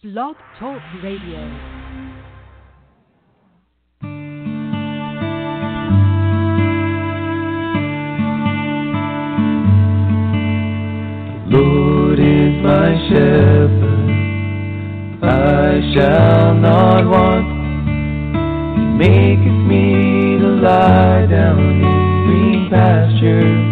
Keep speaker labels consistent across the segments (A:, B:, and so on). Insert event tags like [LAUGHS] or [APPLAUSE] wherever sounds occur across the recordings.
A: Blog Talk Radio.
B: Lord is my shepherd, I shall not want. He maketh me to lie down in green pastures.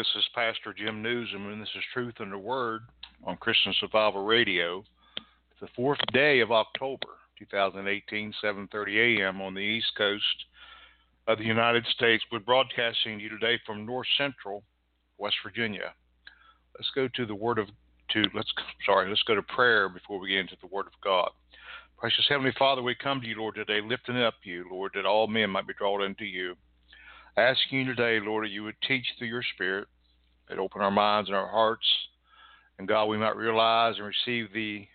C: This is Pastor Jim Nuzum, and this is Truth in the Word on Christian Survival Radio. It's the fourth day of October, 2018, 7:30 a.m. on the East Coast of the United States. We're broadcasting to you today from North Central, West Virginia. Let's go to the Word of to let's sorry, let's go to prayer before we get into the Word of God. Precious Heavenly Father, we come to you, Lord, today, lifting up you, Lord, that all men might be drawn into you. Asking you today, Lord, that you would teach through your Spirit, that open our minds and our hearts, and God, we might realize and receive the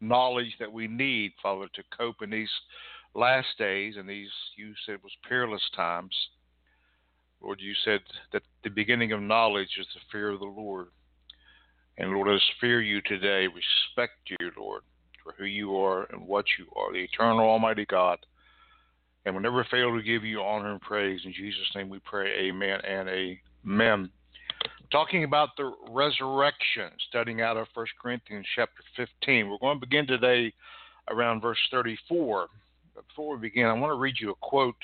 C: knowledge that we need, Father, to cope in these last days and these, you said, was peerless times. Lord, you said that the beginning of knowledge is the fear of the Lord. And Lord, let us fear you today, respect you, Lord, for who you are and what you are, the eternal Almighty God. And we'll never fail to give you honor and praise. In Jesus' name we pray, amen and amen. Talking about the resurrection, studying out of 1 Corinthians chapter 15. We're going to begin today around verse 34. But before we begin, I want to read you a quote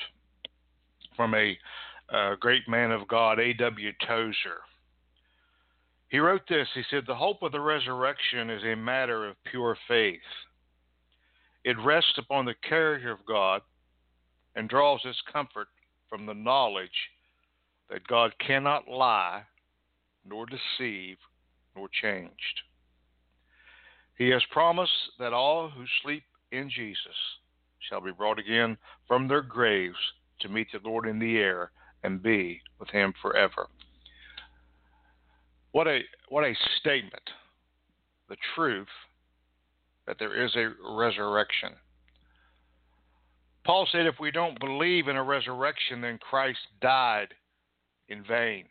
C: from a uh, great man of God, A.W. Tozer. He wrote this He said, The hope of the resurrection is a matter of pure faith. It rests upon the character of God and draws its comfort from the knowledge that God cannot lie, nor deceive, nor change. He has promised that all who sleep in Jesus shall be brought again from their graves to meet the Lord in the air and be with him forever. What a what a statement. The truth that there is a resurrection. Paul said if we don't believe in a resurrection, then Christ died in vain.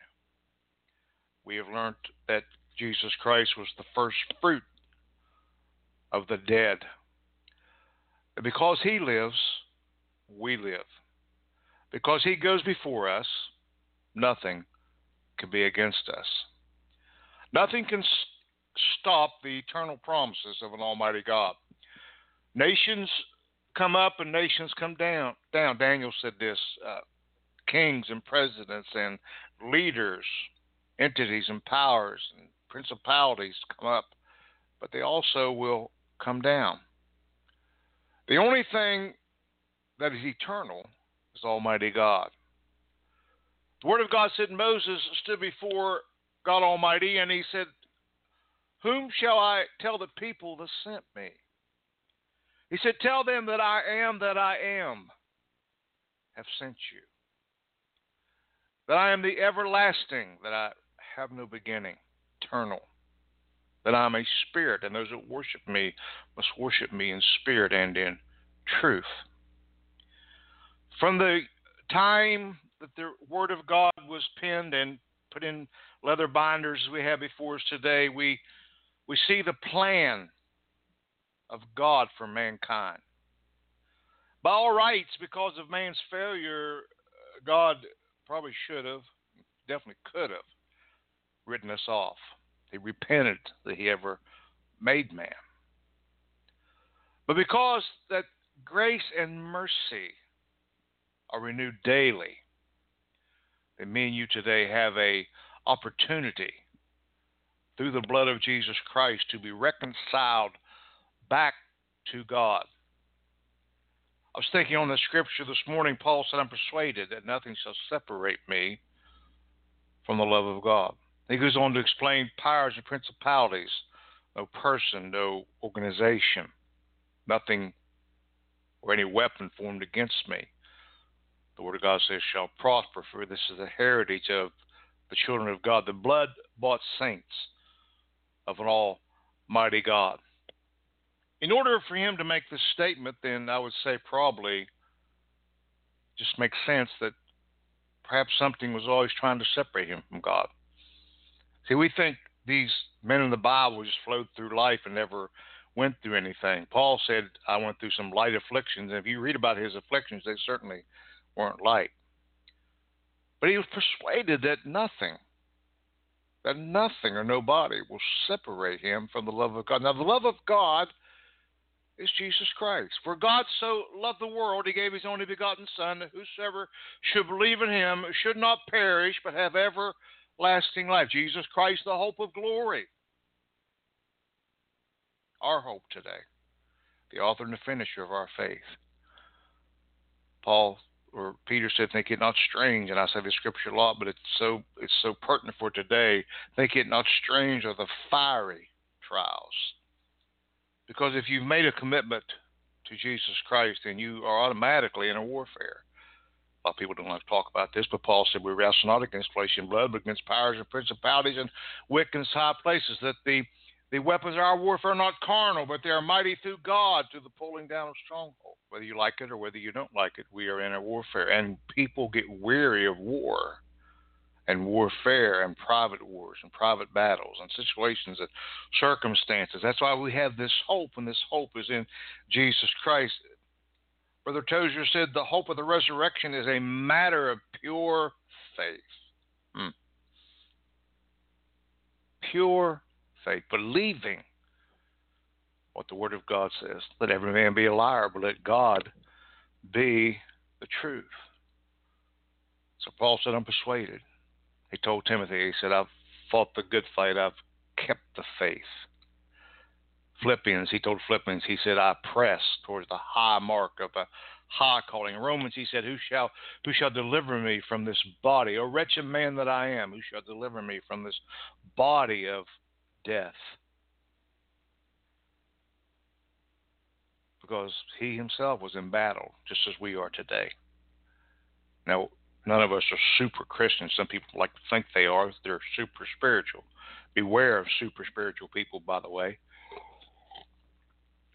C: We have learned that Jesus Christ was the first fruit of the dead. And because he lives, we live. Because he goes before us, nothing can be against us. Nothing can s- stop the eternal promises of an Almighty God. Nations come up and nations come down. Down. Daniel said this: uh, kings and presidents and leaders, entities and powers and principalities come up, but they also will come down. The only thing that is eternal is Almighty God. The Word of God said Moses stood before God Almighty and he said, Whom shall I tell the people that sent me? He said, Tell them that I am that I am have sent you. That I am the everlasting, that I have no beginning, eternal. That I am a spirit, and those that worship me must worship me in spirit and in truth. From the time that the Word of God was penned and put in leather binders as we have before us today, we we see the plan of God for mankind. By all rights, because of man's failure, uh, God probably should have, definitely could have, written us off. He repented that he ever made man. But because that grace and mercy are renewed daily, that me and you today have a opportunity through the blood of Jesus Christ to be reconciled back to God. I was thinking on the scripture this morning, Paul said, I'm persuaded that nothing shall separate me from the love of God. He goes on to explain powers and principalities, no person, no organization, nothing or any weapon formed against me. The Word of God says, shall prosper, for this is the heritage of the children of God, the blood bought saints of an almighty God. In order for him to make this statement, then I would say probably just makes sense that perhaps something was always trying to separate him from God. See, we think these men in the Bible just flowed through life and never went through anything. Paul said, I went through some light afflictions. And if you read about his afflictions, they certainly weren't light. But he was persuaded that nothing, that nothing or nobody will separate him from the love of God. Now, the love of God is Jesus Christ. For God so loved the world, he gave his only begotten Son, that whosoever should believe in him should not perish, but have everlasting life. Jesus Christ, the hope of glory. Our hope today, the author and the finisher of our faith. Paul or Peter said, "Think it not strange," and I say the scripture a lot, but it's so it's so pertinent for today. Think it not strange of the fiery trials, because if you've made a commitment to Jesus Christ, then you are automatically in a warfare. A lot of people don't like to talk about this, but Paul said we wrestle not against flesh and blood, but against powers and principalities and wickedness high places. That the the weapons of our warfare are not carnal, but they are mighty through God to the pulling down of strongholds. Whether you like it or whether you don't like it, we are in a warfare. And people get weary of war and warfare and private wars and private battles and situations and circumstances. That's why we have this hope, and this hope is in Jesus Christ. Brother Tozer said the hope of the resurrection is a matter of pure faith. Hmm. Pure faith, believing what the Word of God says. Let every man be a liar, but let God be the truth. So Paul said, I'm persuaded. He told Timothy, he said, I've fought the good fight, I've kept the faith. Philippians, he told Philippians, he said, I press towards the high mark of a high calling. Romans, he said, Who shall who shall deliver me from this body? O wretched man that I am, who shall deliver me from this body of death. Because he himself was in battle, just as we are today. Now, none of us are super Christians. Some people like to think they are. They're super spiritual. Beware of super spiritual people, by the way.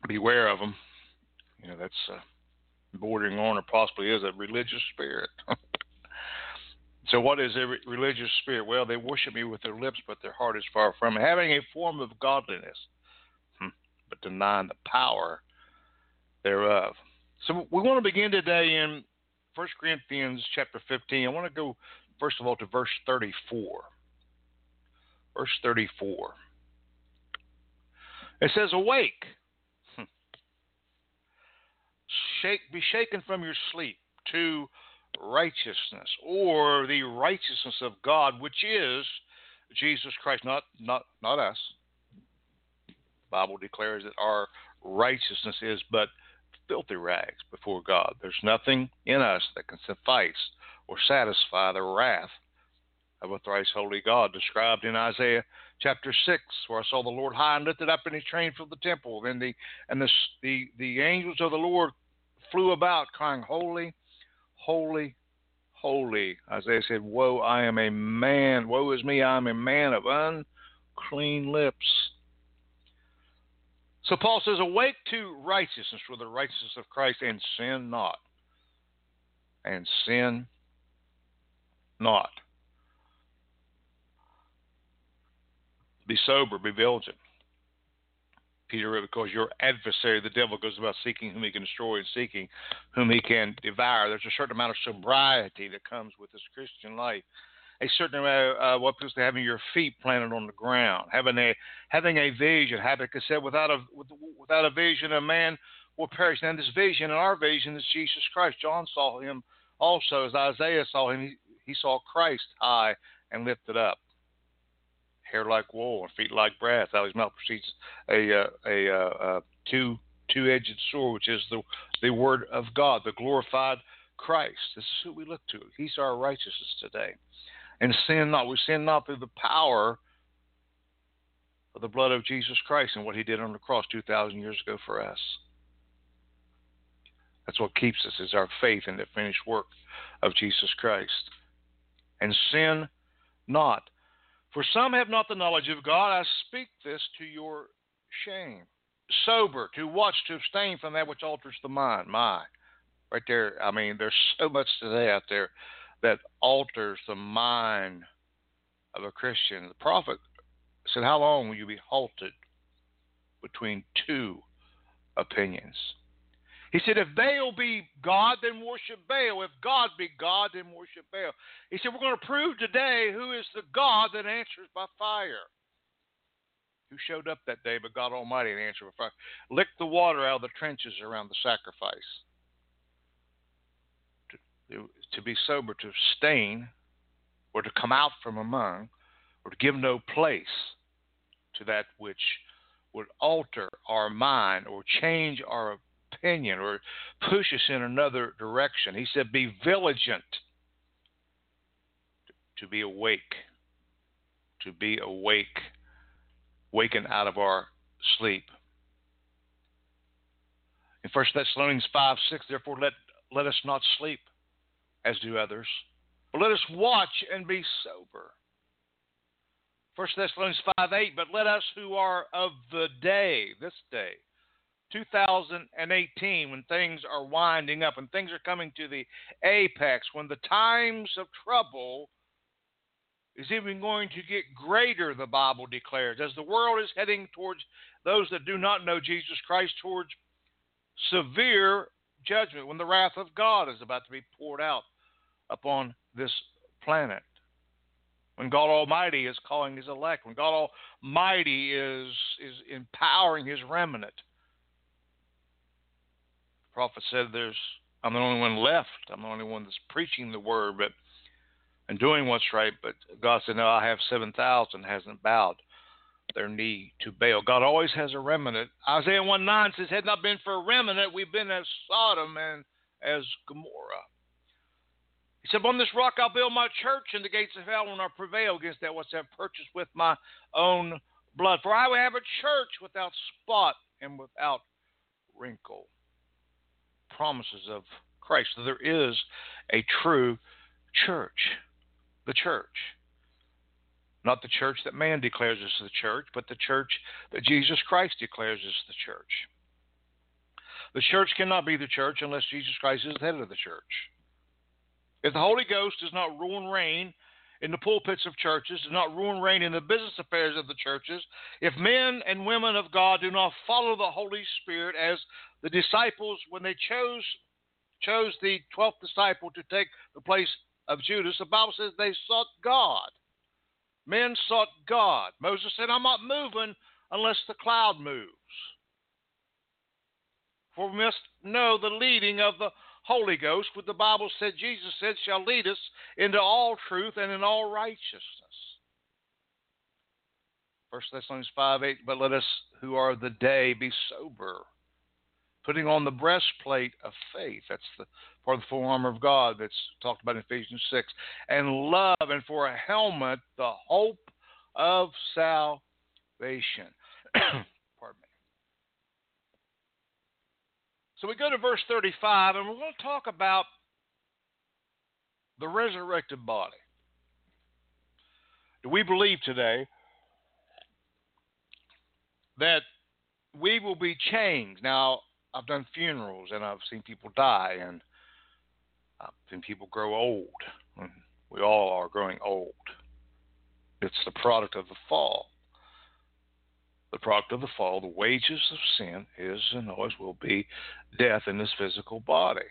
C: Beware of them. You know, that's uh, bordering on or possibly is a religious spirit. [LAUGHS] So, what is a religious spirit? Well, they worship me with their lips, but their heart is far from me, having a form of godliness, hmm, but denying the power thereof. So, we want to begin today in 1 Corinthians chapter 15. I want to go, first of all, to verse 34. Verse 34. It says, Awake, hmm. shake, be shaken from your sleep to righteousness or the righteousness of God, which is Jesus Christ, not not not us. The Bible declares that our righteousness is but filthy rags before God. There's nothing in us that can suffice or satisfy the wrath of a thrice holy God, described in Isaiah chapter six, where I saw the Lord high and lifted up, and He trained from the temple. Then the and the the the angels of the Lord flew about, crying, Holy, holy, holy. Isaiah said, Woe, I am a man. Woe is me, I am a man of unclean lips. So Paul says, Awake to righteousness with the righteousness of Christ, and sin not. And sin not. Be sober, be vigilant. Peter because your adversary, the devil, goes about seeking whom he can destroy and seeking whom he can devour. There's a certain amount of sobriety that comes with this Christian life. A certain amount of uh, what to having your feet planted on the ground, having a having a vision. Habakkuk said, without a without a vision, a man will perish. And this vision, and our vision, is Jesus Christ. John saw him also, as Isaiah saw him. He, he saw Christ high and lifted up hair like wool and feet like brass. Out of his mouth proceeds a uh, a, uh, uh, two two edged sword, which is the the word of God, the glorified Christ. This is who we look to. He's our righteousness today. And sin not. We sin not through the power of the blood of Jesus Christ and what he did on the cross 2,000 years ago for us. That's what keeps us is our faith in the finished work of Jesus Christ. And sin not. For some have not the knowledge of God. I speak this to your shame. Sober, to watch, to abstain from that which alters the mind. My. Right there, I mean, there's so much today out there that alters the mind of a Christian. The prophet said, How long will you be halted between two opinions? He said, If Baal be God, then worship Baal. If God be God, then worship Baal. He said, We're going to prove today who is the God that answers by fire. Who showed up that day but God Almighty and answered by fire? Licked the water out of the trenches around the sacrifice. To, be sober, to abstain, or to come out from among, or to give no place to that which would alter our mind or change our opinion or push us in another direction. He said, Be vigilant, to be awake, to be awake, waken out of our sleep. In 1 Thessalonians 5 6, therefore let, let us not sleep as do others, but let us watch and be sober. 1 Thessalonians 5 8, but let us who are of the day, this day, 2018, when things are winding up and things are coming to the apex, when the times of trouble is even going to get greater, the Bible declares, as the world is heading towards those that do not know Jesus Christ, towards severe judgment, when the wrath of God is about to be poured out upon this planet. When God Almighty is calling his elect, when God Almighty is, is empowering his remnant The prophet said, "There's I'm the only one left. I'm the only one that's preaching the word, but and doing what's right." But God said, "No, I have seven thousand hasn't bowed their knee to Baal." God always has a remnant. Isaiah one nine says, "Had not been for a remnant, we've been as Sodom and as Gomorrah." He said, "On this rock I'll build my church, and the gates of hell will not prevail against that which I've purchased with my own blood. For I will have a church without spot and without wrinkle." promises of Christ. There is a true church, the church. Not the church that man declares as the church, but the church that Jesus Christ declares as the church. The church cannot be the church unless Jesus Christ is the head of the church. If the Holy Ghost does not rule and reign in the pulpits of churches, does not rule and reign in the business affairs of the churches, if men and women of God do not follow the Holy Spirit as the disciples, when they chose chose the twelfth disciple to take the place of Judas, the Bible says they sought God. Men sought God. Moses said, I'm not moving unless the cloud moves. For we must know the leading of the Holy Ghost, what the Bible said, Jesus said, shall lead us into all truth and in all righteousness. 1 Thessalonians 5 8, but let us who are the day be sober, putting on the breastplate of faith. That's the part of the full armor of God that's talked about in Ephesians 6. And love, and for a helmet, the hope of salvation. [CLEARS THROAT] So we go to verse 35, and we're going to talk about the resurrected body. Do we believe today that we will be changed? Now, I've done funerals and I've seen people die, and I've seen people grow old. We all are growing old. It's the product of the fall the product of the fall, the wages of sin is and always will be death in this physical body.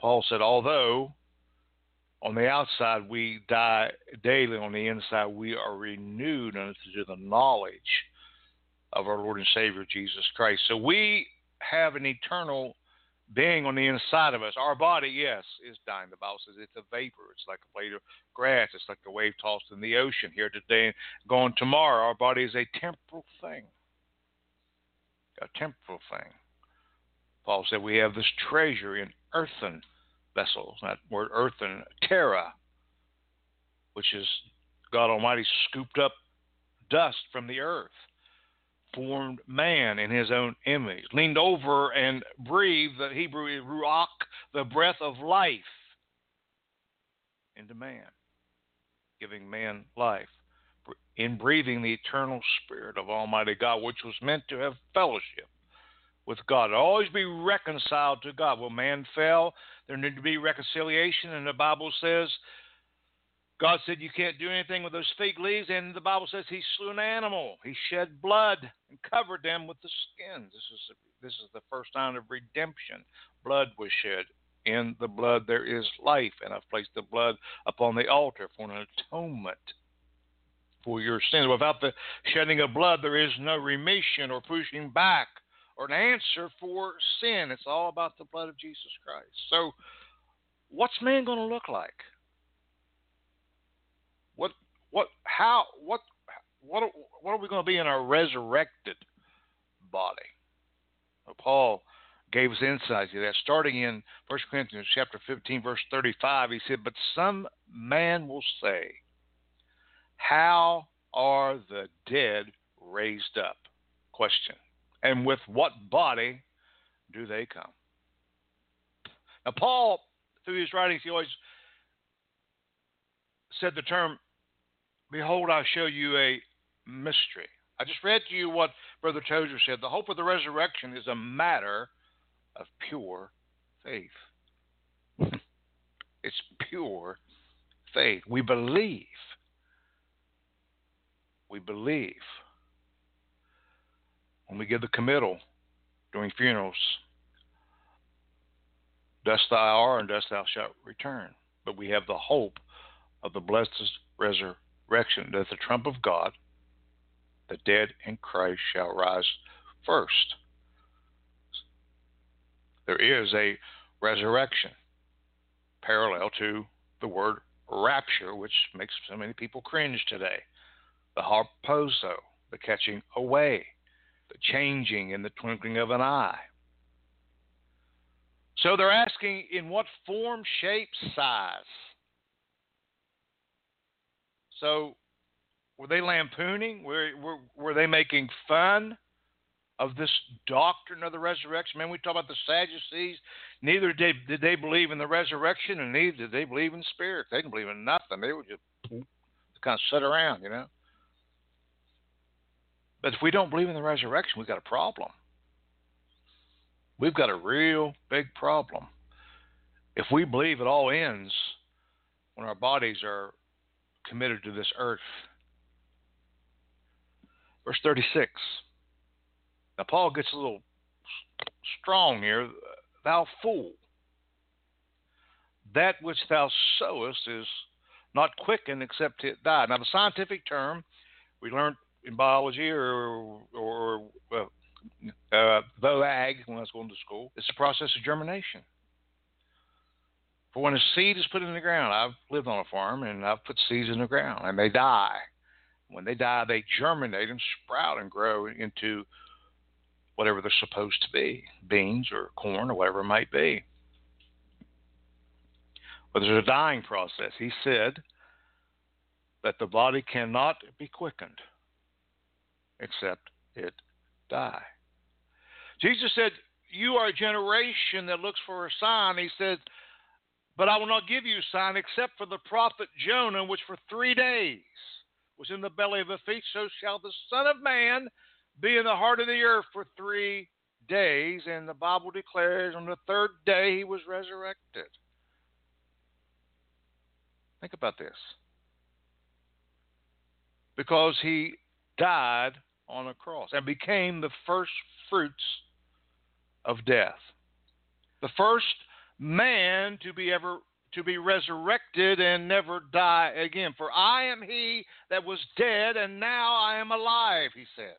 C: Paul said, although on the outside we die daily, on the inside we are renewed unto the knowledge of our Lord and Savior Jesus Christ. So we have an eternal being on the inside of us. Our body, yes, is dying. The Bible says it's a vapor. It's like a blade of grass. It's like a wave tossed in the ocean here today and gone tomorrow. Our body is a temporal thing. A temporal thing. Paul said we have this treasure in earthen vessels. That word earthen, terra, which is God Almighty scooped up dust from the earth formed man in his own image, leaned over and breathed the Hebrew ruach, the breath of life, into man, giving man life. In breathing the eternal Spirit of Almighty God, which was meant to have fellowship with God, always be reconciled to God. Well, man fell, there needed to be reconciliation, and the Bible says God said you can't do anything with those fig leaves, and the Bible says He slew an animal. He shed blood and covered them with the skin. This is this is the first sign of redemption. Blood was shed. In the blood there is life, and I've placed the blood upon the altar for an atonement for your sins. Without the shedding of blood, there is no remission or pushing back or an answer for sin. It's all about the blood of Jesus Christ. So, what's man going to look like? What what how what what what are we going to be in our resurrected body? Well, Paul gave us insight to that. Starting in 1 Corinthians chapter 15, verse 35, he said, But some man will say, How are the dead raised up? Question. And with what body do they come? Now, Paul, through his writings, he always said the term Behold, I show you a mystery. I just read to you what Brother Tozer said. The hope of the resurrection is a matter of pure faith. [LAUGHS] it's pure faith. We believe. We believe. When we give the committal during funerals, dust thou art and dust thou shalt return. But we have the hope of the blessed resurrection resurrection, the trump of God, the dead in Christ shall rise first. There is a resurrection parallel to the word rapture, which makes so many people cringe today. The harpazo, the catching away, the changing in the twinkling of an eye. So they're asking in what form, shape, size so, were they lampooning? Were, were, were they making fun of this doctrine of the resurrection? Man, we talk about the Sadducees. Neither did, did they believe in the resurrection, and neither did they believe in spirit. They didn't believe in nothing. They would just kind of sit around, you know. But if we don't believe in the resurrection, we've got a problem. We've got a real big problem. If we believe it all ends when our bodies are committed to this earth. Verse 36. Now, Paul gets a little strong here. Thou fool, that which thou sowest is not quickened except it die. Now, the scientific term we learned in biology or, or uh, uh, when I was going to school, it's the process of germination. For when a seed is put in the ground, I've lived on a farm and I've put seeds in the ground and they die. When they die, they germinate and sprout and grow into whatever they're supposed to be beans or corn or whatever it might be. But there's a dying process. He said that the body cannot be quickened except it die. Jesus said, You are a generation that looks for a sign. He said, but I will not give you sign except for the prophet Jonah, which for three days was in the belly of a fish, so shall the Son of Man be in the heart of the earth for three days. And the Bible declares on the third day he was resurrected. Think about this. Because he died on a cross and became the first fruits of death. The first man to be ever to be resurrected and never die again. For I am he that was dead, and now I am alive, he said.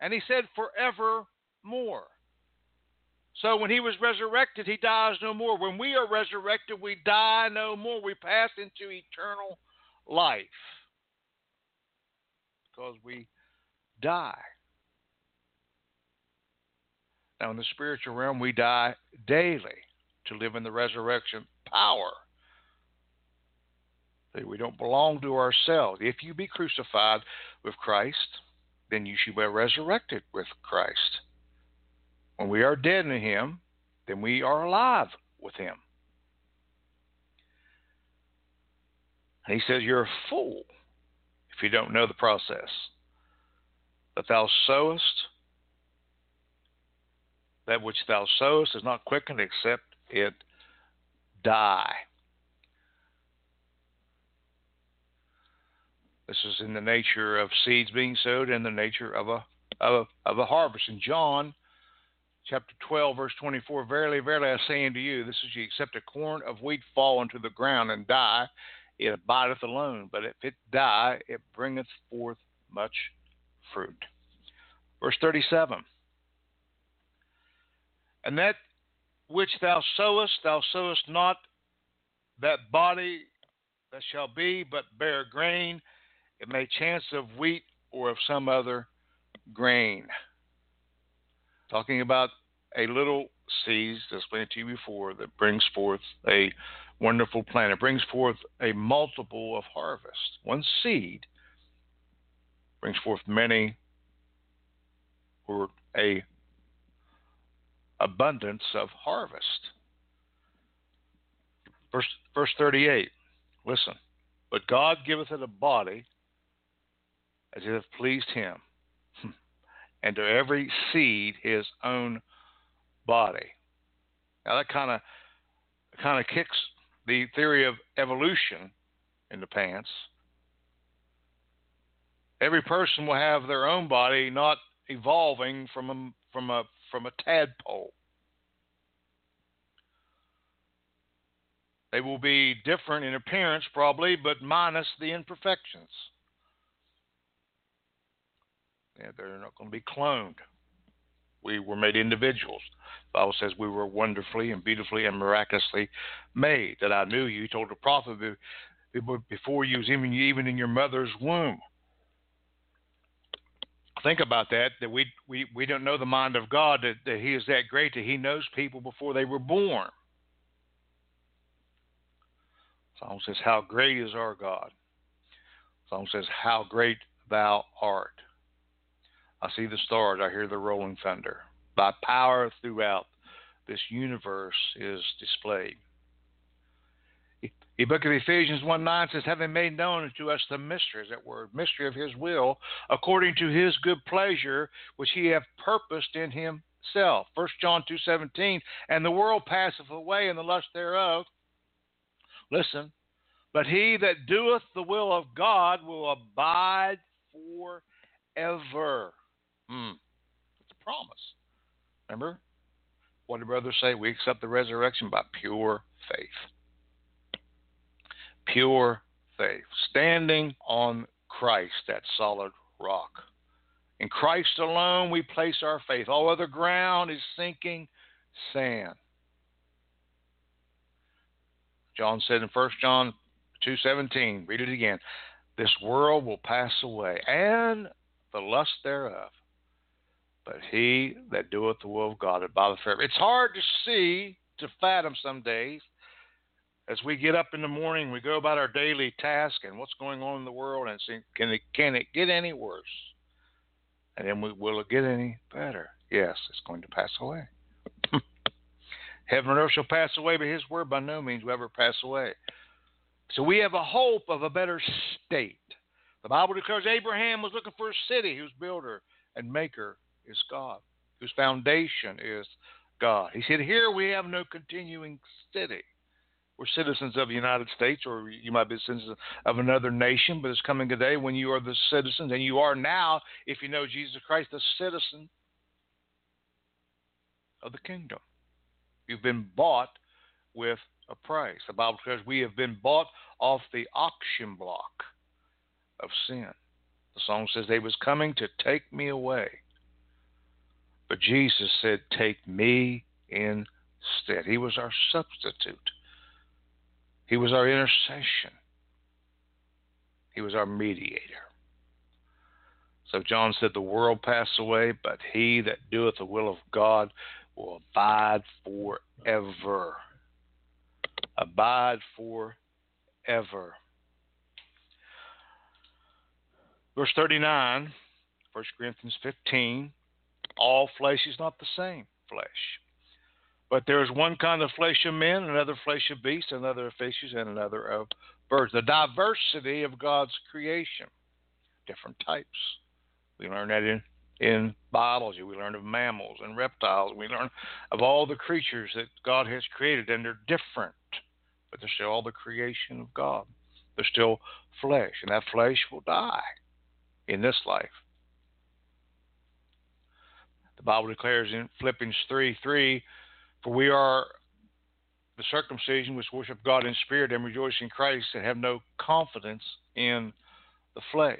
C: And he said, forevermore. So when he was resurrected, he dies no more. When we are resurrected, we die no more. We pass into eternal life because we die. Now, in the spiritual realm, we die daily to live in the resurrection power. We don't belong to ourselves. If you be crucified with Christ, then you should be resurrected with Christ. When we are dead in Him, then we are alive with Him. And He says, You're a fool if you don't know the process. That thou sowest, that which thou sowest is not quickened except it die. This is in the nature of seeds being sowed and the nature of a of a, of a harvest. In John chapter 12, verse 24, Verily, verily, I say unto you, this is ye, except a corn of wheat fall into the ground and die, it abideth alone. But if it die, it bringeth forth much fruit. Verse 37 And that which thou sowest, thou sowest not that body that shall be, but bare grain it may chance of wheat or of some other grain. Talking about a little seed, as explained to you before, that brings forth a wonderful plant. It brings forth a multiple of harvest. One seed brings forth many or a abundance of harvest. Verse, verse 38, listen. But God giveth it a body as it hath pleased him, [LAUGHS] and to every seed his own body. Now that kind of kind of kicks the theory of evolution in the pants. Every person will have their own body, not evolving from a from a from a tadpole. They will be different in appearance, probably, but minus the imperfections. Yeah, they're not going to be cloned. We were made individuals. The Bible says we were wonderfully and beautifully and miraculously made. That I knew you. Told the prophet before you was even even in your mother's womb. Think about that. That we we, we don't know the mind of God. That, that He is that great that He knows people before they were born. Psalm says, "How great is our God." Psalm says, "How great thou art." I see the stars. I hear the rolling thunder. Thy power throughout this universe is displayed. The book of Ephesians 1 9 says, Having made known to us the mysteries, that word, mystery of his will, according to his good pleasure, which he hath purposed in himself. 1 John two seventeen, And the world passeth away, and the lust thereof. Listen, but he that doeth the will of God will abide forever. Mm. It's a promise. Remember? What did brothers say? We accept the resurrection by pure faith. Pure faith. Standing on Christ, that solid rock. In Christ alone we place our faith. All other ground is sinking sand. John said in 1 John 2:17, read it again. This world will pass away and the lust thereof, but he that doeth the will of God abideth forever. It's hard to see, to fathom some days. As we get up in the morning, we go about our daily task and what's going on in the world, and see, can it can it get any worse? And then we, will it get any better? Yes, it's going to pass away. [LAUGHS] Heaven and earth shall pass away, but His word by no means will ever pass away. So we have a hope of a better state. The Bible declares Abraham was looking for a city whose builder and maker is God, whose foundation is God. He said, Here we have no continuing city. We're citizens of the United States, or you might be citizens of another nation, but it's coming a day when you are the citizens, and you are now, if you know Jesus Christ, the citizen of the kingdom. You've been bought with a price. The Bible says we have been bought off the auction block of sin. The song says they was coming to take me away. But Jesus said, Take me instead. He was our substitute, He was our intercession, He was our mediator. So John said, The world pass away, but he that doeth the will of God will abide forever. Abide forever. Verse 39 1 Corinthians 15, all flesh is not the same flesh. But there is one kind of flesh of men, another flesh of beasts, another of fishes, and another of birds. The diversity of God's creation, different types. We learn that in, in biology. We learn of mammals and reptiles. We learn of all the creatures that God has created, and they're different, but they're still all the creation of God. They're still flesh, and that flesh will die in this life. The Bible declares in Philippians 3 3, for we are the circumcision which worship God in spirit and rejoice in Christ and have no confidence in the flesh.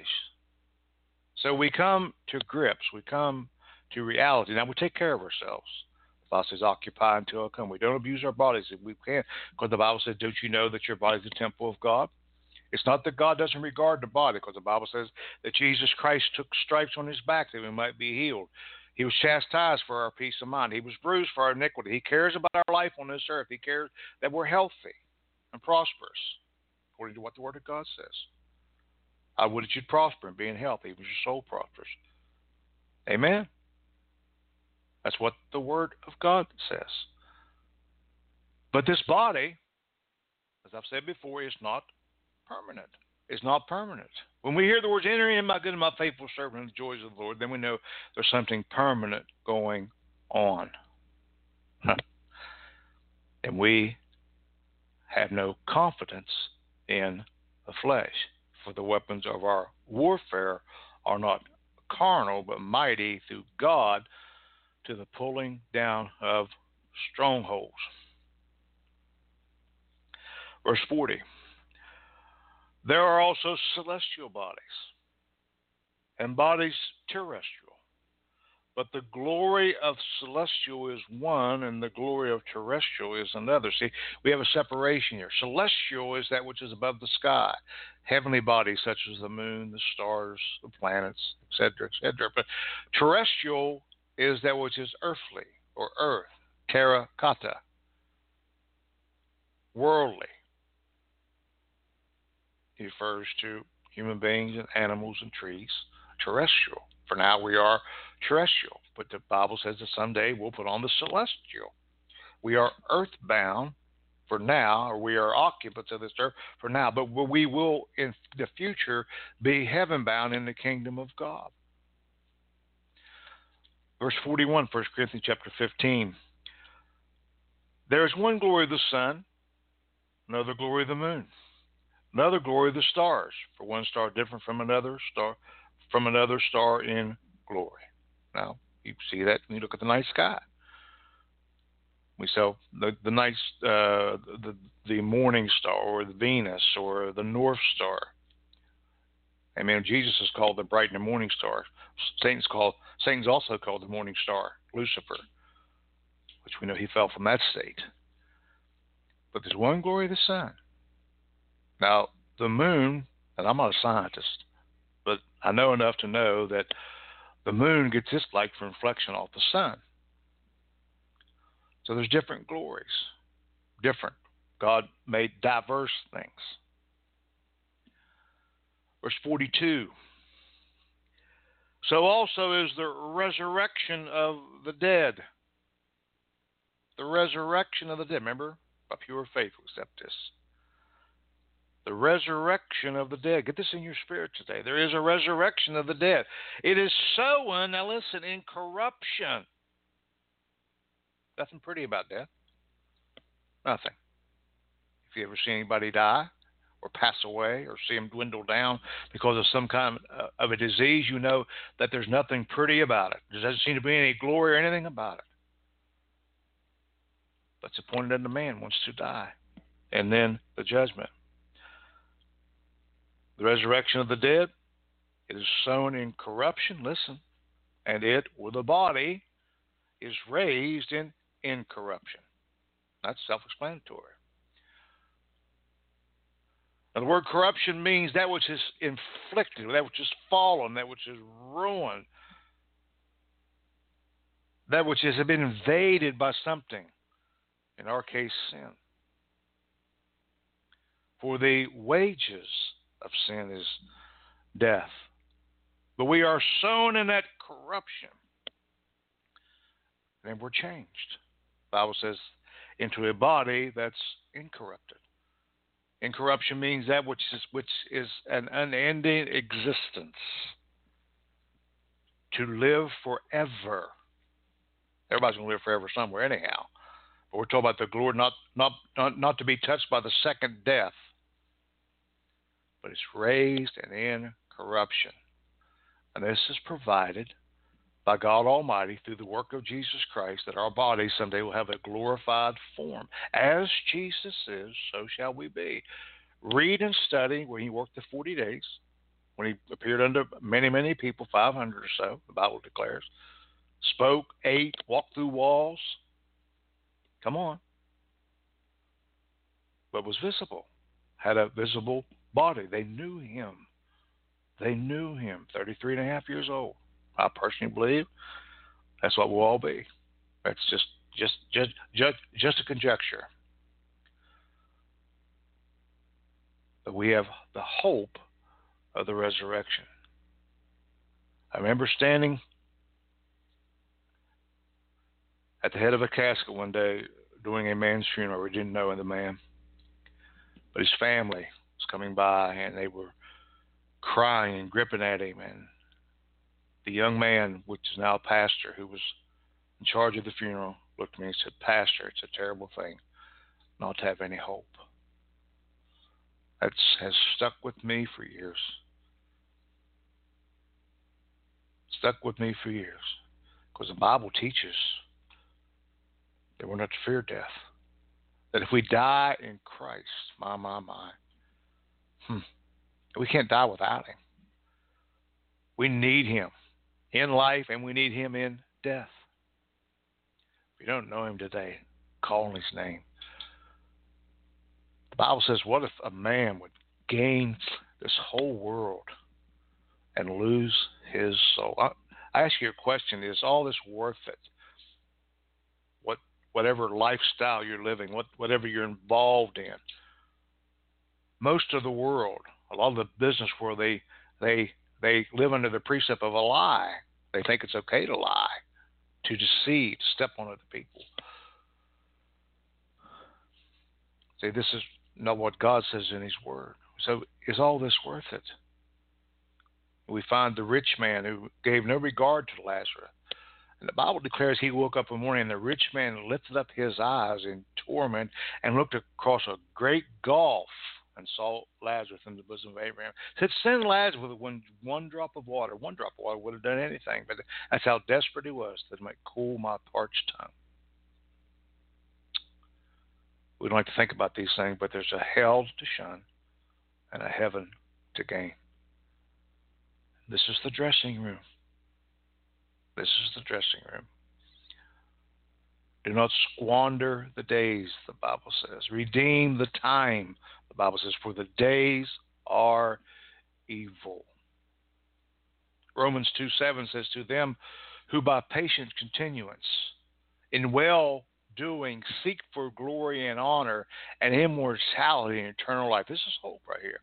C: So we come to grips, we come to reality. Now we take care of ourselves. The Bible says, occupy until I come. We don't abuse our bodies if we can, because the Bible says, don't you know that your body is the temple of God? It's not that God doesn't regard the body, because the Bible says that Jesus Christ took stripes on his back that we might be healed. He was chastised for our peace of mind. He was bruised for our iniquity. He cares about our life on this earth. He cares that we're healthy and prosperous, according to what the Word of God says. I would that you'd prosper and be in health, even your soul prospers. Amen. That's what the Word of God says. But this body, as I've said before, is not permanent. It's not permanent. When we hear the words, enter in, my good and my faithful servant, the joys of the Lord, then we know there's something permanent going on. and we have no confidence in the flesh, for the weapons of our warfare are not carnal, but mighty through God to the pulling down of strongholds. Verse 40. There are also celestial bodies and bodies terrestrial. But the glory of celestial is one, and the glory of terrestrial is another. See, we have a separation here. Celestial is that which is above the sky, heavenly bodies such as the moon, the stars, the planets, etc., etc. But terrestrial is that which is earthly or earth, terra kata, worldly. Refers to human beings and animals and trees, terrestrial. For now, we are terrestrial, but the Bible says that someday we'll put on the celestial. We are earthbound for now, or we are occupants of this earth for now, but we will in the future be heaven bound in the kingdom of God. Verse 41, 1 Corinthians chapter 15. There is one glory of the sun, another glory of the moon Another glory of the stars, for one star different from another star from another star in glory. Now you see that when you look at the night sky. We saw the the night uh, the the morning star or the Venus or the North Star. I mean, Jesus is called the bright and the morning star. Satan's called Satan's also called the morning star, Lucifer, which we know he fell from that state. But there's one glory of the sun. Now, the moon, and I'm not a scientist, but I know enough to know that the moon gets its light from reflection off the sun. So there's different glories, different. God made diverse things. Verse 42. So also is the resurrection of the dead. The resurrection of the dead. Remember, by pure faith accept this the resurrection of the dead. Get this in your spirit today. There is a resurrection of the dead. It is sown, now listen, in corruption. Nothing pretty about death. Nothing. If you ever see anybody die or pass away or see them dwindle down because of some kind of a disease, you know that there's nothing pretty about it. There doesn't seem to be any glory or anything about it. But it's appointed unto man wants to die, and then the judgment. The resurrection of the dead, it is sown in corruption, listen, and it, with a body, is raised in incorruption. That's self explanatory. Now, the word corruption means that which is inflicted, that which is fallen, that which is ruined, that which has been invaded by something, in our case, sin. For the wages of sin is death. But we are sown in that corruption. And we're changed. The Bible says, into a body that's incorrupted. Incorruption means that which is which is an unending existence. To live forever. Everybody's gonna live forever somewhere anyhow. But we're talking about the glory not not not, not to be touched by the second death. But it's raised and in corruption. And this is provided by God Almighty through the work of Jesus Christ that our bodies someday will have a glorified form. As Jesus is, so shall we be. Read and study when he worked the 40 days, when he appeared under many, many people, 500 or so, the Bible declares, spoke, ate, walked through walls. Come on. But was visible, had a visible body. They knew him. They knew him, 33 and a half years old. I personally believe that's what we'll all be. That's just just just just just a conjecture. But we have the hope of the resurrection. I remember standing at the head of a casket one day doing a man's funeral. We didn't know the man, but his family coming by and they were crying and gripping at him and the young man, which is now a pastor, who was in charge of the funeral, looked at me and said, Pastor, it's a terrible thing not to have any hope. That has stuck with me for years. Stuck with me for years. Because the Bible teaches that we're not to fear death. That if we die in Christ, my, my, my, hmm, we can't die without Him. We need Him in life and we need him in death. If you don't know him today, call on his name. The Bible says, What if a man would gain this whole world and lose his soul? I, I ask you a question Is all this worth it? What, whatever lifestyle you're living, what, whatever you're involved in. Most of the world, a lot of the business world, they, they they live under the precept of a lie. They think it's okay to lie, to deceive, to step on other people. See, this is not what God says in His Word. So, is all this worth it? We find the rich man who gave no regard to Lazarus. And the Bible declares he woke up the morning, and the rich man lifted up his eyes in torment and looked across a great gulf saw Lazarus in the bosom of Abraham. Said, send Lazarus with one, one drop of water. One drop of water would have done anything, but that's how desperate he was that it might cool my parched tongue. We don't like to think about these things, but there's a hell to shun and a heaven to gain. This is the dressing room. This is the dressing room. Do not squander the days, the Bible says. Redeem the time, the Bible says, for the days are evil. Romans 2 7 says, To them who by patient continuance in well doing seek for glory and honor and immortality and eternal life. This is hope right here.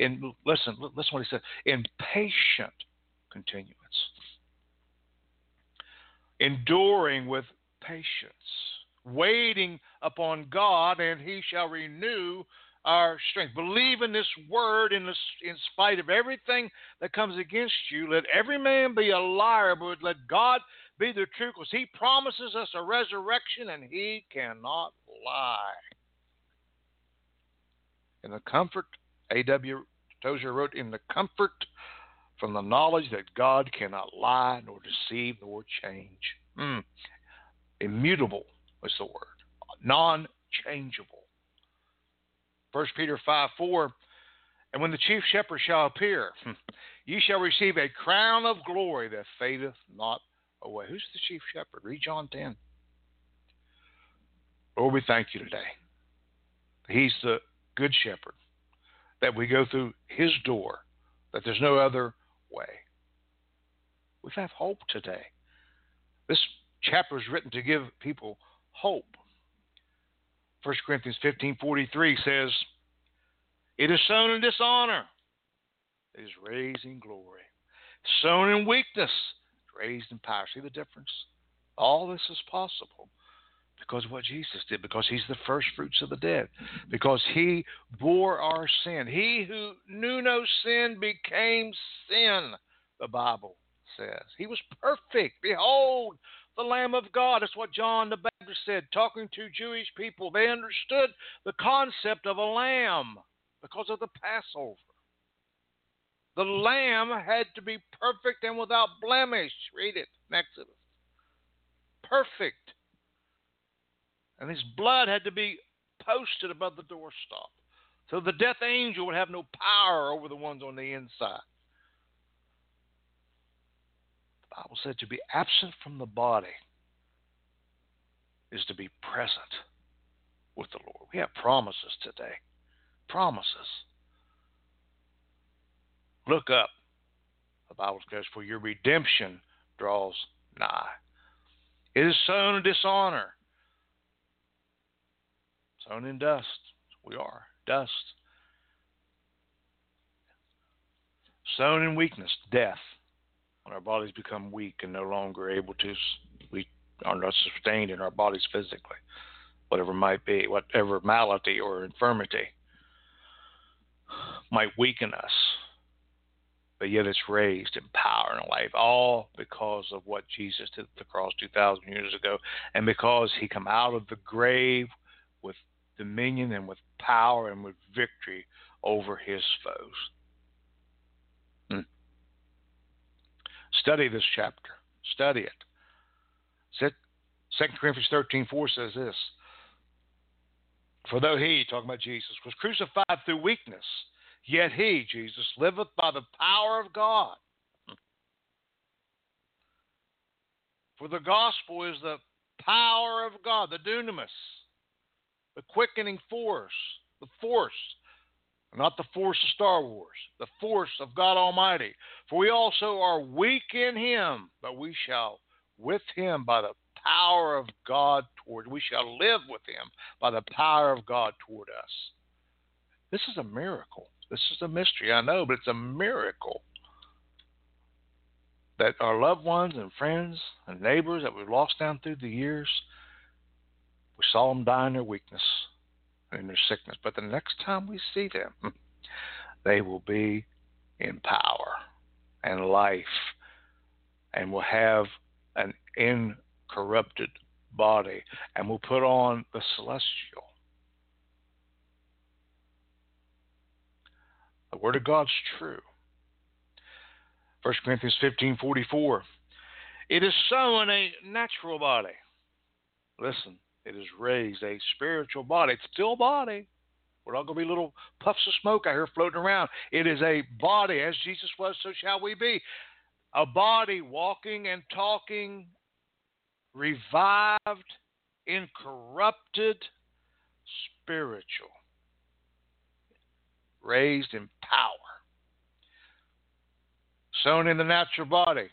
C: And listen, listen what he said. In patient continuance. Enduring with patience, waiting upon God, and he shall renew our strength. Believe in this word in, in spite of everything that comes against you. Let every man be a liar, but let God be the truth, because He promises us a resurrection and He cannot lie. In the comfort, A.W. Tozer wrote, in the comfort from the knowledge that God cannot lie, nor deceive, nor change. Mm. Immutable is the word, non changeable. 1 Peter 5 4. And when the chief shepherd shall appear, [LAUGHS] ye shall receive a crown of glory that fadeth not away. Who's the chief shepherd? Read John 10. Lord, we thank you today. He's the good shepherd, that we go through his door, that there's no other way. We have hope today. This chapter is written to give people hope. 1 Corinthians 15:43 says, "It is sown in dishonor; it is raised in glory. sown in weakness, raised in power. See the difference? All this is possible because what Jesus did, because he's the first fruits of the dead, because he bore our sin. He who knew no sin became sin, the Bible says. He was perfect. Behold, the Lamb of God. That's what John the Baptist said, talking to Jewish people. They understood the concept of a lamb because of the Passover. The lamb had to be perfect and without blemish. Read it Exodus. Perfect. And his blood had to be posted above the doorstop. So the death angel would have no power over the ones on the inside. The Bible said to be absent from the body is to be present with the Lord. We have promises today. Promises. Look up. The Bible says, For your redemption draws nigh. It is sown in dishonor, sown in dust. We are dust. Sown in weakness, death. When our bodies become weak and no longer able to, we are not sustained in our bodies physically, whatever might be, whatever malady or infirmity might weaken us but yet it's raised in power and life, all because of what Jesus did at the cross 2,000 years ago, and because he come out of the grave with dominion and with power and with victory over his foes. Study this chapter. Study it. Second Corinthians 13 4 says this For though he, talking about Jesus, was crucified through weakness, Yet he, Jesus, liveth by the power of God. For the gospel is the power of God, the dunamis, the quickening force, the force, not the force of Star Wars, the force of God Almighty. For we also are weak in him, but we shall with him by the power of God toward we shall live with him by the power of God toward us. This is a miracle. This is a mystery, I know, but it's a miracle that our loved ones and friends and neighbors that we've lost down through the years, we saw them die in their weakness in their sickness. But the next time we see them, [LAUGHS] they will be in power and life and will have an incorrupted body and will put on the celestial The Word of God's true. 1 Corinthians 15 44. It is sown a natural body. Listen, it is raised a spiritual body. It's still a body. We're not going to be little puffs of smoke out here floating around. It is a body. As Jesus was, so shall we be. A body walking and talking, revived, incorrupted, spiritual raised in power, sown in the natural body.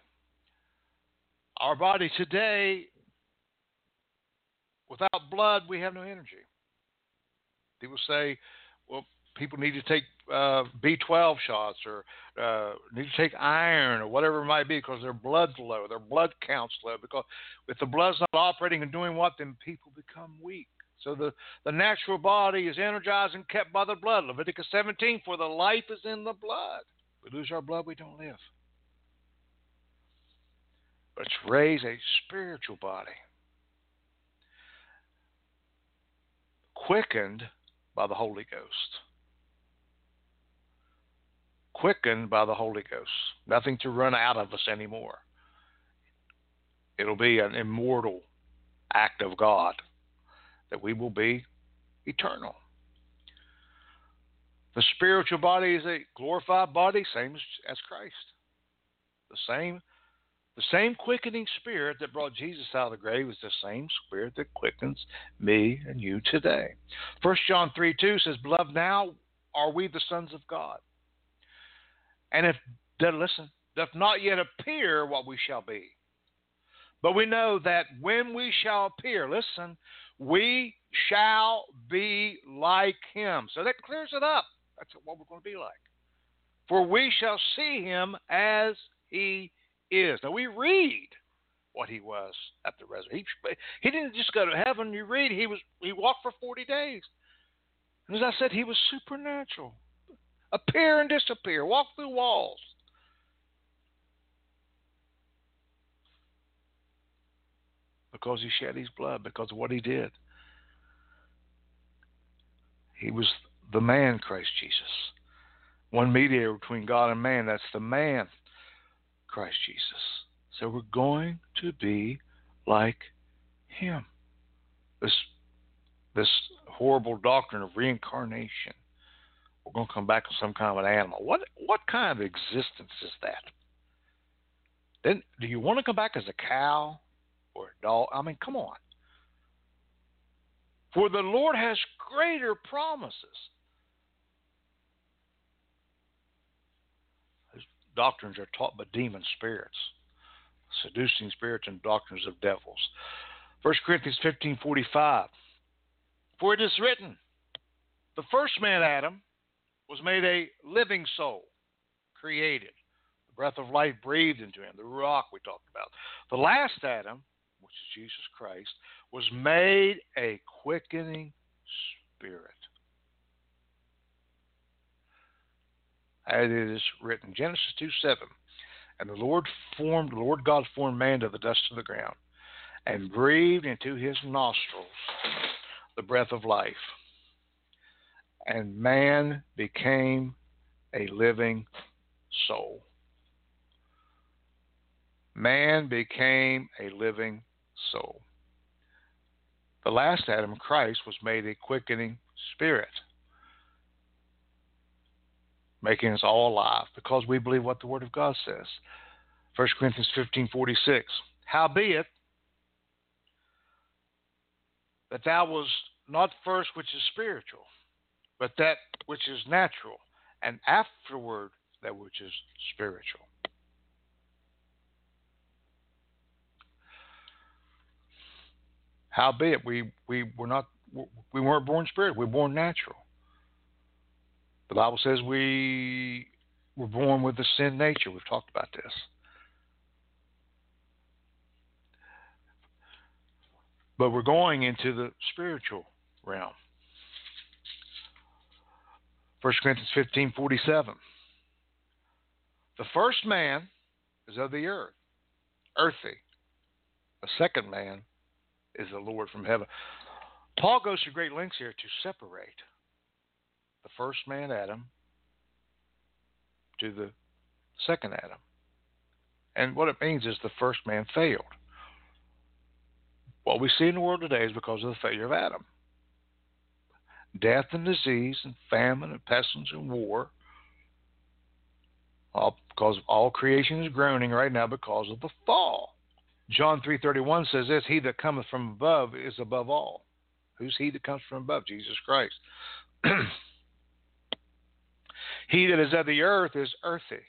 C: Our body today, without blood, we have no energy. People say, well, people need to take uh, B12 shots or uh, need to take iron or whatever it might be because their blood's low, their blood count's low. Because if the blood's not operating and doing what, then people become weak. So the, the natural body is energized and kept by the blood. Leviticus 17, for the life is in the blood. We lose our blood, we don't live. But it's raised a spiritual body, quickened by the Holy Ghost. Quickened by the Holy Ghost. Nothing to run out of us anymore. It'll be an immortal act of God that we will be eternal. The spiritual body is a glorified body, same as Christ. The same, the same quickening spirit that brought Jesus out of the grave is the same spirit that quickens me and you today. 1 John 3 2 says, Beloved, now are we the sons of God. And if, listen, doth not yet appear what we shall be. But we know that when we shall appear, listen, we shall be like him. So that clears it up. That's what we're going to be like. For we shall see him as he is. Now we read what he was at the resurrection. He, he didn't just go to heaven. You read he was he walked for forty days. And as I said, he was supernatural. Appear and disappear, walk through walls. Because he shed his blood, because of what he did. He was the man, Christ Jesus. One mediator between God and man. That's the man, Christ Jesus. So we're going to be like him. This this horrible doctrine of reincarnation. We're going to come back as some kind of an animal. What what kind of existence is that? Then do you want to come back as a cow or a dog? I mean, come on. For the Lord has greater promises. Those doctrines are taught by demon spirits seducing spirits and doctrines of devils. 1 Corinthians 15:45 For it is written the first man Adam was made a living soul created. The breath of life breathed into him the rock we talked about. The last Adam which is Jesus Christ was made a quickening spirit as it is written Genesis 2 7 and the Lord formed, the Lord God formed man to the dust of the ground and breathed into his nostrils the breath of life. And man became a living soul. Man became a living soul. The last Adam, Christ, was made a quickening spirit, making us all alive because we believe what the Word of God says. 1 Corinthians 15:46. Howbeit that thou was not first which is spiritual, but that which is natural, and afterward that which is spiritual. Howbeit we we were not we weren't born spirit, we were born natural. The Bible says we were born with a sin nature. We've talked about this. But we're going into the spiritual realm. 1 Corinthians 15 47. The first man is of the earth, earthy. The second man is the Lord from heaven. Paul goes to great lengths here to separate the first man, Adam, to the second Adam. And what it means is the first man failed. What we see in the world today is because of the failure of Adam. Death and disease and famine and pestilence and war. All because all creation is groaning right now because of the fall. John 3:31 says this, he that cometh from above is above all. Who's he that comes from above? Jesus Christ. [CLEARS THROAT] He that is of the earth is earthy,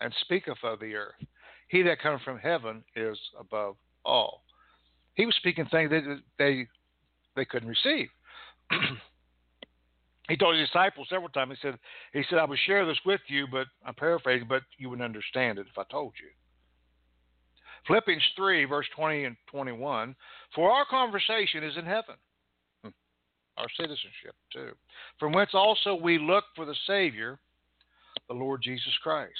C: and speaketh of the earth. He that cometh from heaven is above all. He was speaking things that they they couldn't receive. [CLEARS THROAT] he told his disciples several times. He said, "He said I would share this with you, but I'm paraphrasing, but you wouldn't understand it if I told you." Philippians 3, verse 20 and 21. For our conversation is in heaven our citizenship too, from whence also we look for the Savior, the Lord Jesus Christ,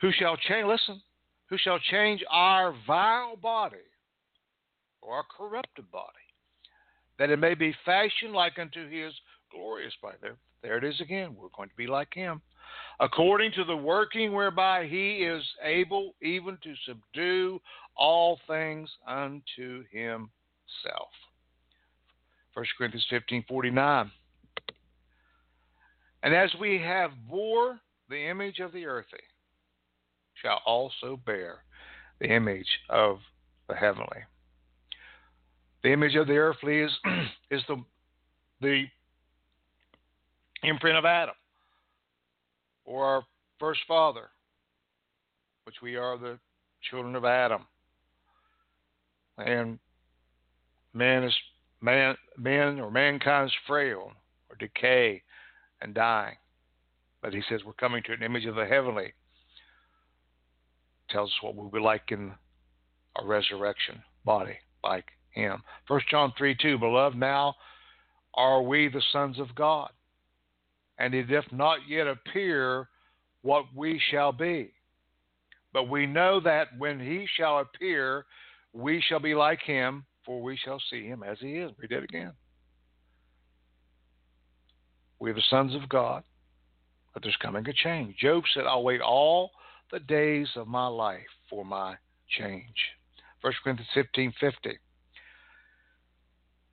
C: who shall change, listen, who shall change our vile body or our corrupted body, that it may be fashioned like unto his glorious body. There, there it is again. We're going to be like him. According to the working whereby he is able even to subdue all things unto himself. 1 Corinthians 15 49. And as we have bore the image of the earthy, shall also bear the image of the heavenly. The image of the earthly is, [CLEARS THROAT] is the, the imprint of Adam, or our first father, which we are the children of Adam. And man is man, men or mankind's frail or decay and dying. But he says we're coming to an image of the heavenly. tells us what we'll be like in a resurrection body, like him. 1 John 3 2, Beloved, now are we the sons of God, and it doth not yet appear what we shall be. But we know that when he shall appear, we shall be like him, for we shall see him as he is. Read it again. We're the sons of God, but there's coming a change. Job said, I'll wait all the days of my life for my change. 1 Corinthians 15 50.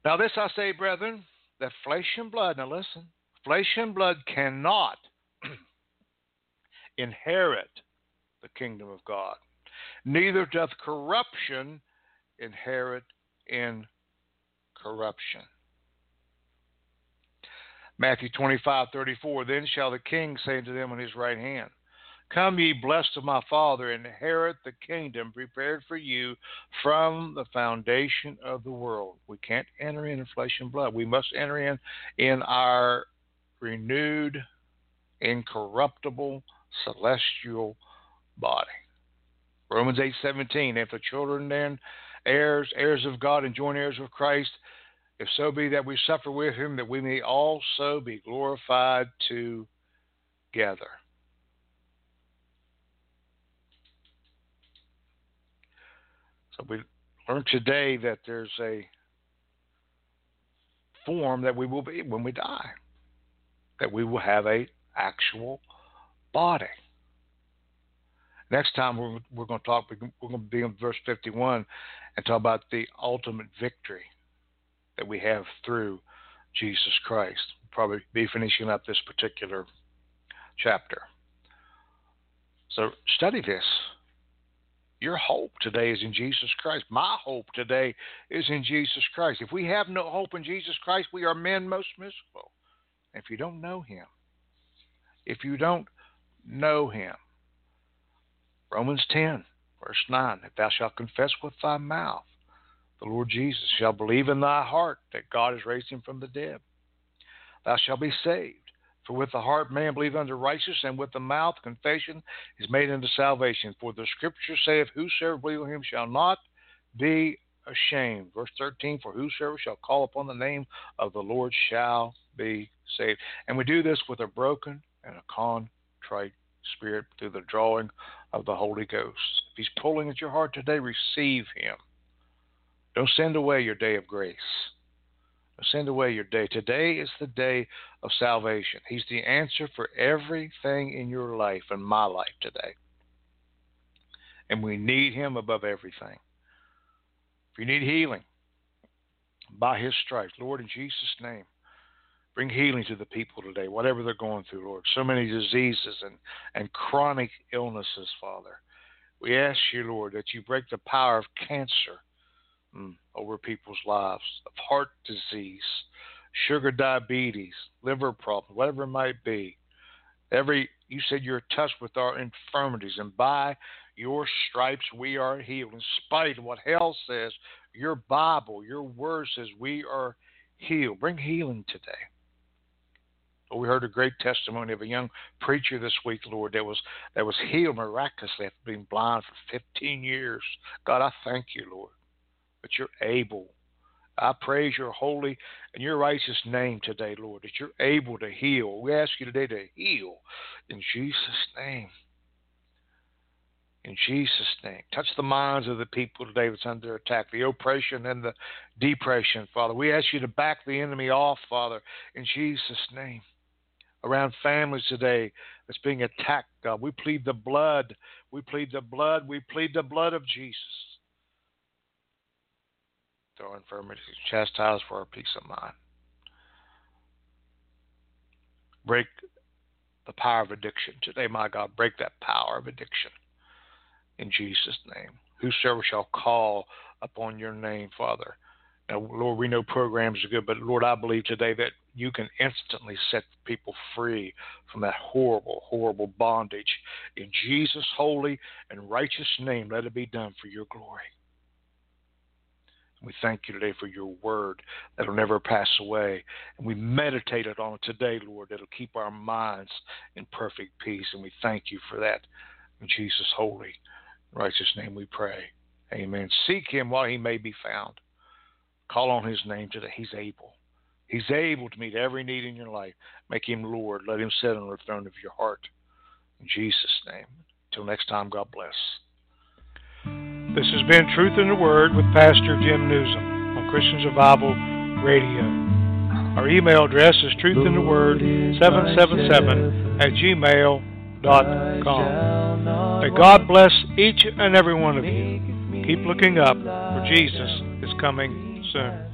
C: Now, this I say, brethren, that flesh and blood, now listen, flesh and blood cannot [CLEARS THROAT] inherit the kingdom of God. Neither doth corruption inherit in corruption. Matthew 25, 34. Then shall the king say unto them on his right hand, Come, ye blessed of my Father, inherit the kingdom prepared for you from the foundation of the world. We can't enter in flesh and blood. We must enter in in our renewed, incorruptible, celestial body. Romans 8:17. If the children then heirs, heirs of God, and joint heirs with Christ, if so be that we suffer with him, that we may also be glorified together. So we learned today that there's a form that we will be when we die, that we will have a actual body. Next time we're, we're going to talk, we're going to be in verse 51 and talk about the ultimate victory that we have through Jesus Christ. We'll probably be finishing up this particular chapter. So study this. Your hope today is in Jesus Christ. My hope today is in Jesus Christ. If we have no hope in Jesus Christ, we are men most miserable. If you don't know Him, if you don't know Him, Romans 10, verse 9 If thou shalt confess with thy mouth the Lord Jesus, shall believe in thy heart that God has raised him from the dead, thou shalt be saved. For with the heart man believeth unto righteousness, and with the mouth confession is made unto salvation. For the scripture saith, Whosoever believeth him shall not be ashamed. Verse 13, For whosoever shall call upon the name of the Lord shall be saved. And we do this with a broken and a contrite spirit through the drawing of the Holy Ghost. If He's pulling at your heart today, receive Him. Don't send away your day of grace. Don't send away your day. Today is the day of salvation. He's the answer for everything in your life and my life today. And we need Him above everything. If you need healing, by His stripes, Lord, in Jesus' name, Bring healing to the people today, whatever they're going through, Lord. So many diseases and, and chronic illnesses, Father. We ask you, Lord, that you break the power of cancer mm, over people's lives, of heart disease, sugar diabetes, liver problems, whatever it might be. Every you said you're touched with our infirmities, and by your stripes we are healed. In spite of what hell says, your Bible, your word says we are healed. Bring healing today. We heard a great testimony of a young preacher this week, Lord, that was that was healed miraculously after being blind for 15 years. God, I thank you, Lord, that you're able. I praise your holy and your righteous name today, Lord, that you're able to heal. We ask you today to heal in Jesus' name. In Jesus' name. Touch the minds of the people today that's under attack, the oppression and the depression, Father. We ask you to back the enemy off, Father, in Jesus' name around families today that's being attacked, God. We plead the blood. We plead the blood. We plead the blood of Jesus. Throw infirmities, chastise for our peace of mind. Break the power of addiction today, my God. Break that power of addiction in Jesus' name. Whosoever shall call upon your name, Father. Now, Lord, we know programs are good, but Lord, I believe today that you can instantly set people free from that horrible, horrible bondage. In Jesus' holy and righteous name, let it be done for your glory. We thank you today for your word that'll never pass away. And we meditated on it today, Lord, that'll keep our minds in perfect peace. And we thank you for that in Jesus' holy righteous name we pray. Amen. Seek him while he may be found. Call on his name today. He's able. He's able to meet every need in your life. Make him Lord. Let him sit on the throne of your heart. In Jesus' name. Until next time, God bless. This has been Truth in the Word with Pastor Jim Nuzum on Christian Survival Radio. Our email address is truthintheword777 at gmail.com. May God bless each and every one of you. Keep looking up, for Jesus is coming soon.